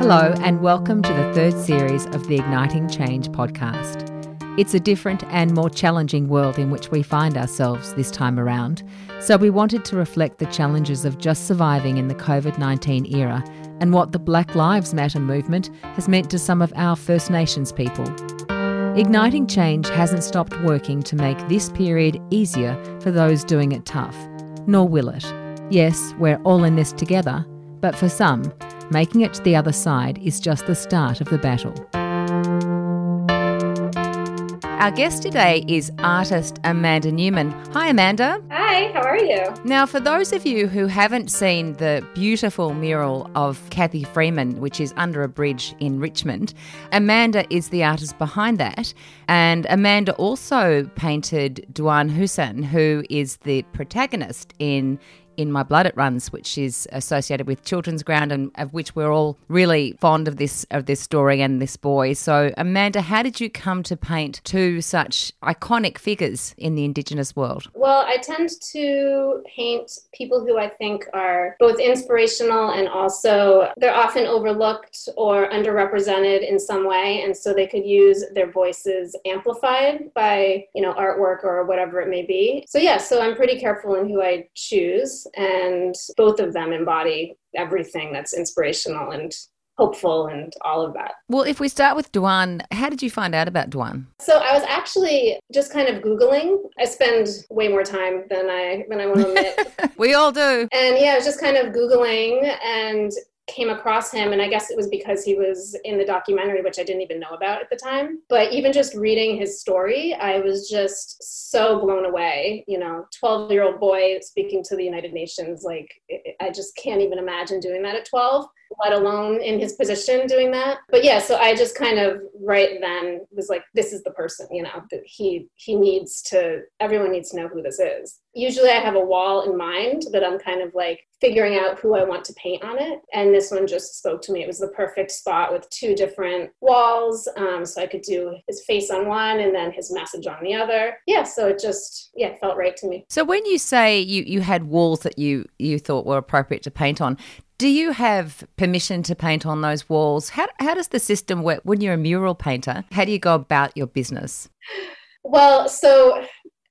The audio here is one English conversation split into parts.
Hello, and welcome to the third series of the Igniting Change podcast. It's a different and more challenging world in which we find ourselves this time around, so we wanted to reflect the challenges of just surviving in the COVID 19 era and what the Black Lives Matter movement has meant to some of our First Nations people. Igniting Change hasn't stopped working to make this period easier for those doing it tough, nor will it. Yes, we're all in this together, but for some, making it to the other side is just the start of the battle. Our guest today is artist Amanda Newman. Hi, Amanda. Hi, how are you? Now, for those of you who haven't seen the beautiful mural of Cathy Freeman, which is under a bridge in Richmond, Amanda is the artist behind that. And Amanda also painted Dujuan Hoosan, who is the protagonist in in My Blood It Runs, which is associated with Children's Ground, and of which we're all really fond of this of this story and this boy. So, Amanda, how did you come to paint two such iconic figures in the Indigenous world? Well, I tend to paint people who I think are both inspirational and also they're often overlooked or underrepresented in some way, and so they could use their voices amplified by you know artwork or whatever it may be. So yeah, so I'm pretty careful in who I choose and both of them embody everything that's inspirational and hopeful and all of that. Well, if we start with Dujuan, how did you find out about Dujuan? So I was actually just kind of googling. I spend way more time than I than I want to admit. we all do. And yeah, I was just kind of googling and came across him and i guess it was because he was in the documentary which i didn't even know about at the time. But even just reading his story i was just so blown away. You know 12 year old boy speaking to the united nations like i just can't even imagine doing that at 12 let alone in his position doing that. But yeah, so I just kind of right then was like, this is the person, you know, that he he needs to everyone needs to know who this is. Usually I have a wall in mind that I'm kind of like figuring out who I want to paint on it. And this one just spoke to me. It was the perfect spot with two different walls. Um, so I could do his face on one and then his message on the other. Yeah, so it just yeah, felt right to me. So when you say you, you had walls that you, you thought were appropriate to paint on, do you have permission to paint on those walls? How, how does the system work when you're a mural painter? How do you go about your business? Well, so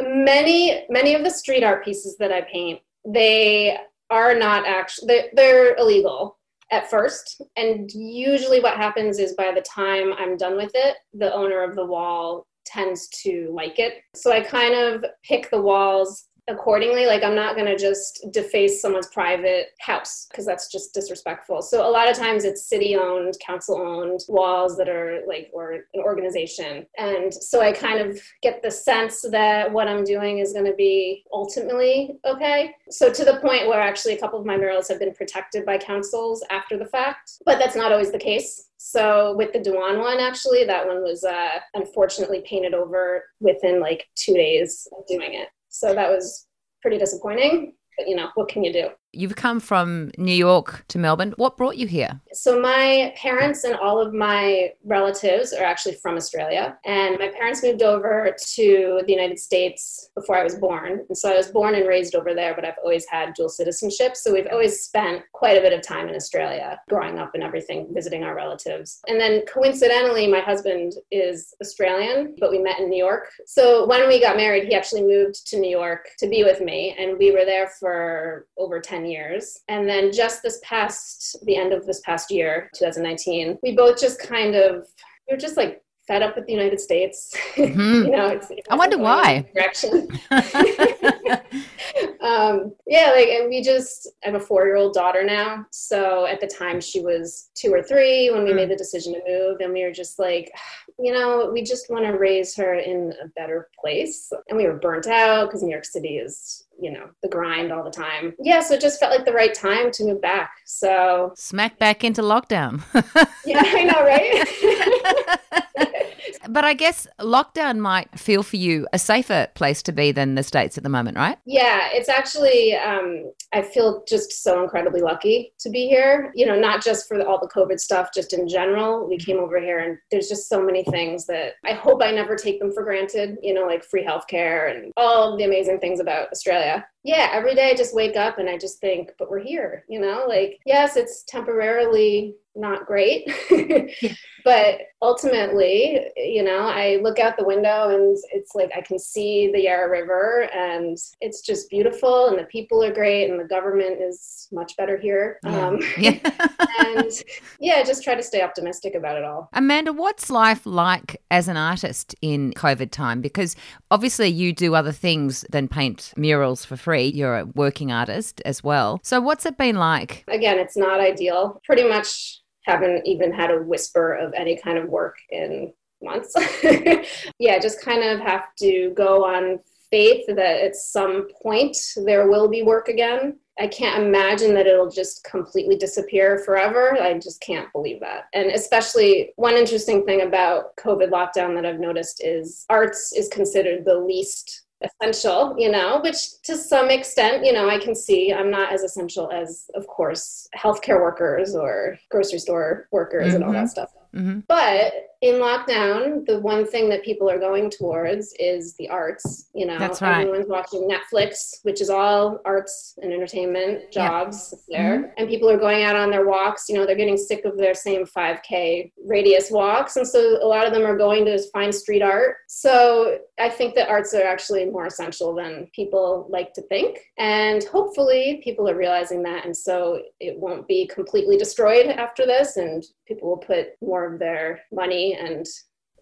many many of the street art pieces that I paint, they are not actually they're, they're illegal at first, and usually what happens is by the time I'm done with it, the owner of the wall tends to like it. So I kind of pick the walls accordingly. Like I'm not going to just deface someone's private house because that's just disrespectful. So a lot of times it's city owned, council owned walls that are like or an organization. And so I kind of get the sense that what I'm doing is going to be ultimately okay. So to the point where actually a couple of my murals have been protected by councils after the fact, but that's not always the case. So with the Dujuan one, actually, that one was uh, unfortunately painted over within like two days of doing it. So that was pretty disappointing. But you know, what can you do? You've come from New York to Melbourne. What brought you here? So, my parents and all of my relatives are actually from Australia. And my parents moved over to the United States before I was born. And so, I was born and raised over there, but I've always had dual citizenship. So, we've always spent quite a bit of time in Australia, growing up and everything, visiting our relatives. And then, coincidentally, my husband is Australian, but we met in New York. So, when we got married, he actually moved to New York to be with me. And we were there for over 10 years. And then just this past, the end of this past year, 2019, we both just kind of, we were just like fed up with the United States. Mm-hmm. you know, it's, it's I wonder why. Direction. yeah, like, and we just, I have a four year old daughter now. So at the time she was two or three when we mm. made the decision to move. And we were just like, you know, we just want to raise her in a better place. And we were burnt out because New York City is you know the grind all the time yeah so it just felt like the right time to move back so smack back into lockdown yeah i know right but I guess lockdown might feel for you a safer place to be than the States at the moment, right? Yeah, it's actually, um, I feel just so incredibly lucky to be here. You know, not just for all the COVID stuff, just in general. We came over here and there's just so many things that I hope I never take them for granted, you know, like free healthcare and all the amazing things about Australia yeah, every day I just wake up and I just think, but we're here, you know, like, yes, it's temporarily not great. but ultimately, you know, I look out the window and it's like I can see the Yarra River and it's just beautiful and the people are great and the government is much better here. Yeah. Um, yeah. and yeah, just try to stay optimistic about it all. Amanda, what's life like as an artist in COVID time? Because obviously you do other things than paint murals for free. You're a working artist as well. So what's it been like? Again, it's not ideal. Pretty much haven't even had a whisper of any kind of work in months. yeah, just kind of have to go on faith that at some point there will be work again. I can't imagine that it'll just completely disappear forever. I just can't believe that. And especially one interesting thing about COVID lockdown that I've noticed is arts is considered the least essential, you know, which to some extent, you know, I can see I'm not as essential as, of course, healthcare workers or grocery store workers mm-hmm. and all that mm-hmm. stuff. Mm-hmm. But in lockdown, the one thing that people are going towards is the arts. You know, That's right. everyone's watching Netflix, which is all arts and entertainment jobs yeah. there. Mm-hmm. And people are going out on their walks. You know, they're getting sick of their same 5K radius walks. And so a lot of them are going to find street art. So I think that arts are actually more essential than people like to think. And hopefully people are realizing that. And so it won't be completely destroyed after this. And people will put more of their money and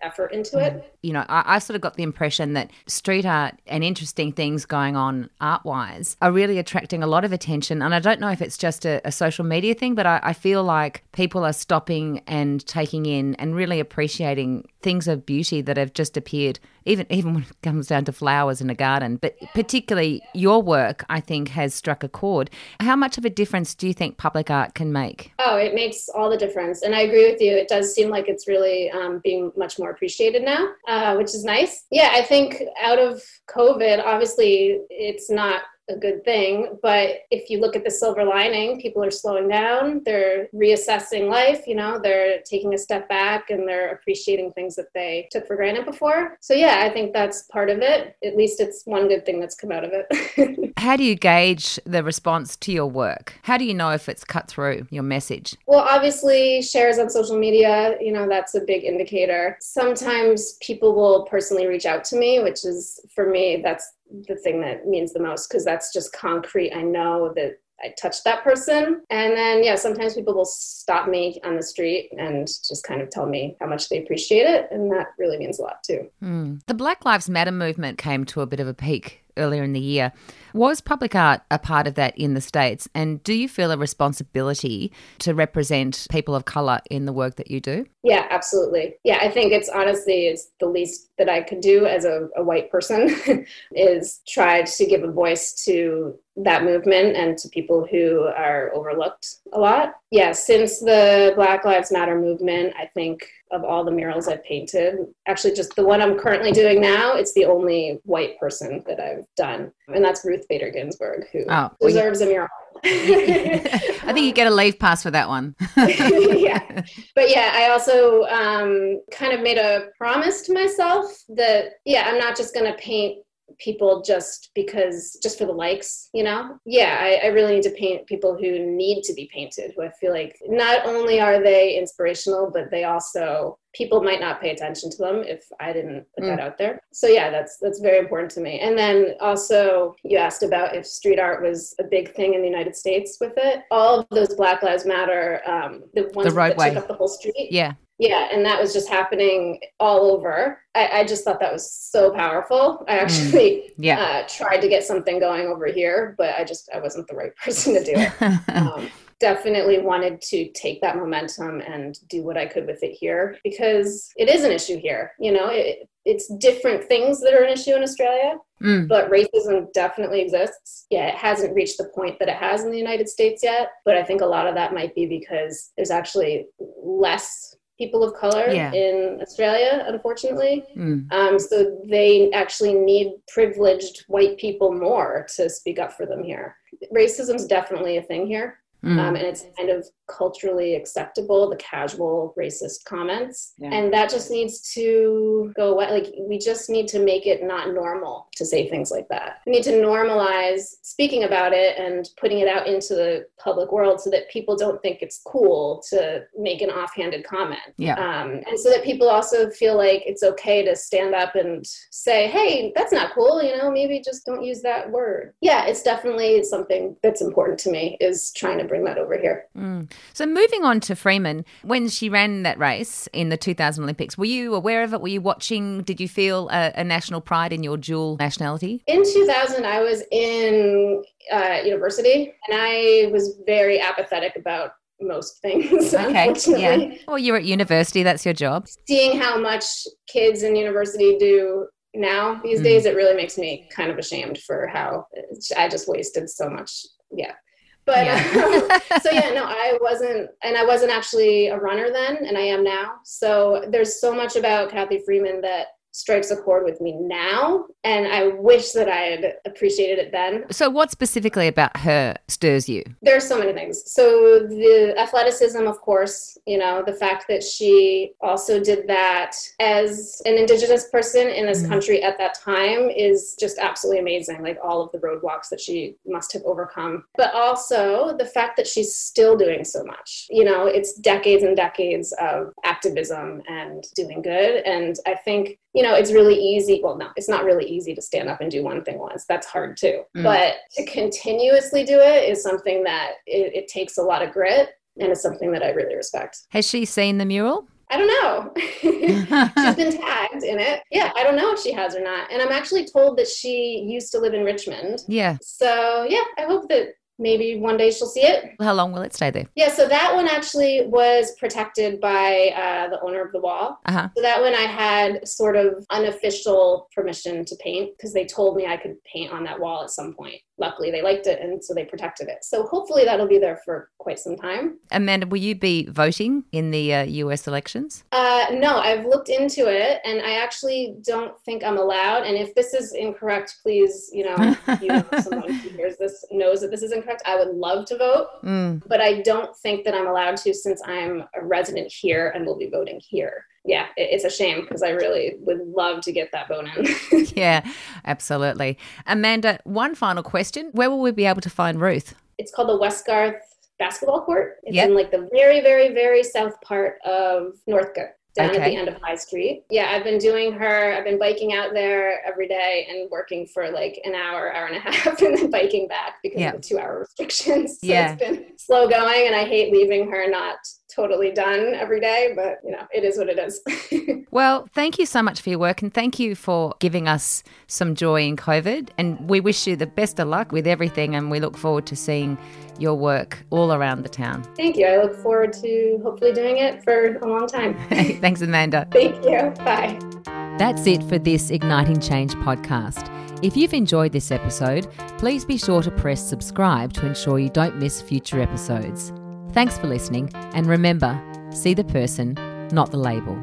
effort into it. Mm. You know, I, I, sort of got the impression that street art and interesting things going on art wise are really attracting a lot of attention. And I don't know if it's just a, a social media thing, but I, I, feel like people are stopping and taking in and really appreciating things of beauty that have just appeared, even even when it comes down to flowers in a garden. But particularly your work, I think, has struck a chord. How much of a difference do you think public art can make? Oh, it makes all the difference. And I agree with you. It does seem like it's really um, being much more appreciated now, uh, which is nice. Yeah, I think out of COVID, obviously, it's not a good thing. But if you look at the silver lining, people are slowing down, they're reassessing life, you know, they're taking a step back and they're appreciating things that they took for granted before. So, yeah, I think that's part of it. At least it's one good thing that's come out of it. How do you gauge the response to your work? How do you know if it's cut through your message? Well, obviously, shares on social media, you know, that's a big indicator. Sometimes people will personally reach out to me, which is for me, that's the thing that means the most because that's just concrete. I know that I touched that person. And then, yeah, sometimes people will stop me on the street and just kind of tell me how much they appreciate it. And that really means a lot too. Mm. The Black Lives Matter movement came to a bit of a peak earlier in the year. Was public art a part of that in the States? And do you feel a responsibility to represent people of colour in the work that you do? Yeah, absolutely. Yeah, I think it's honestly it's the least that I could do as a, a white person is try to give a voice to that movement and to people who are overlooked a lot. Yeah, since the Black Lives Matter movement, I think of all the murals I've painted, actually just the one I'm currently doing now, it's the only white person that I've done. And that's Ruth Bader Ginsburg, who oh, deserves well, you- a mural. I think you get a leave pass for that one. yeah. But yeah, I also um, kind of made a promise to myself that, yeah, I'm not just going to paint people just because just for the likes you know? Yeah I, I, really need to paint people who need to be painted who i feel like not only are they inspirational but they also people might not pay attention to them if i didn't put mm. that out there. So yeah that's that's very important to me. And then also you asked about if street art was a big thing in the united states with it. All of those black lives matter um the ones the that took up the whole street. Yeah yeah and that was just happening all over i, I just thought that was so powerful i mm. actually mm. yeah. uh, tried to get something going over here but i just i wasn't the right person to do it um, definitely wanted to take that momentum and do what i could with it here because it is an issue here you know it, it's different things that are an issue in australia mm. but racism definitely exists yeah it hasn't reached the point that it has in the united states yet but i think a lot of that might be because there's actually less people of color yeah. in Australia, unfortunately. Mm. Um, so they actually need privileged white people more to speak up for them here. Racism is definitely a thing here. mm. um, and it's kind of culturally acceptable the casual racist comments. Yeah. and that just needs to go away. Like we just need to make it not normal to say things like that. We need to normalize speaking about it and putting it out into the public world so that people don't think it's cool to make an offhanded comment. Yeah. Um, and so that people also feel like it's okay to stand up and say hey that's not cool you know maybe just don't use that word. Yeah it's definitely something that's important to me is trying to bring that over here. Mm. So moving on to freeman when she ran that race in the 2000 olympics were you aware of it were you watching did you feel a, a national pride in your dual nationality in 2000 i was in uh, university and i was very apathetic about most things. Okay. Yeah. Well, you're at university. That's your job. Seeing how much kids in university do now these mm. days, it really makes me kind of ashamed for how I just wasted so much. Yeah. But yeah. Um, so yeah, no, I wasn't, and I wasn't actually a runner then, and I am now. So there's so much about Cathy Freeman that strikes a chord with me now and i wish that i had appreciated it then. So what specifically about her stirs you? There's so many things. So the athleticism of course you know the fact that she also did that as an indigenous person in this mm. country at that time is just absolutely amazing like all of the roadblocks that she must have overcome. But also the fact that she's still doing so much. You know it's decades and decades of activism and doing good. And i think you know, it's really easy. Well, no, it's not really easy to stand up and do one thing once. That's hard too. Mm. But to continuously do it is something that it, it takes a lot of grit and it's something that I really respect. Has she seen the mural? I don't know. She's been tagged in it. Yeah, I don't know if she has or not. And I'm actually told that she used to live in Richmond. Yeah. So, yeah, I hope that maybe one day she'll see it. How long will it stay there? Yeah, so that one actually was protected by uh, the owner of the wall. Uh-huh. So that one I had sort of unofficial permission to paint because they told me I could paint on that wall at some point luckily they liked it and so they protected it. So hopefully that'll be there for quite some time. Amanda, will you be voting in the uh, US elections? Uh, no, I've looked into it and I actually don't think I'm allowed. And if this is incorrect, please, you know, you know someone who hears this knows that this is incorrect. I would love to vote, mm. but I don't think that I'm allowed to since I'm a resident here and will be voting here yeah, it's a shame because I really would love to get that bone in. yeah, absolutely. Amanda, one final question. Where will we be able to find Ruth? It's called the Westgarth basketball court. It's yep. in like the very, very, very south part of Northcote down okay. at the end of High Street. Yeah, I've been doing her, I've been biking out there every day and working for like an hour, hour and a half, and then biking back because yeah. of the two hour restrictions. So yeah. it's been slow going and I hate leaving her not totally done every day, but you know, it is what it is. well, thank you so much for your work and thank you for giving us some joy in COVID. And we wish you the best of luck with everything and we look forward to seeing your work all around the town. Thank you. I look forward to hopefully doing it for a long time. Thanks, Amanda. Thank you. Bye. That's it for this Igniting Change podcast. If you've enjoyed this episode, please be sure to press subscribe to ensure you don't miss future episodes. Thanks for listening, and remember see the person, not the label.